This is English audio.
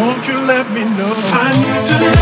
won't you let me know? I need to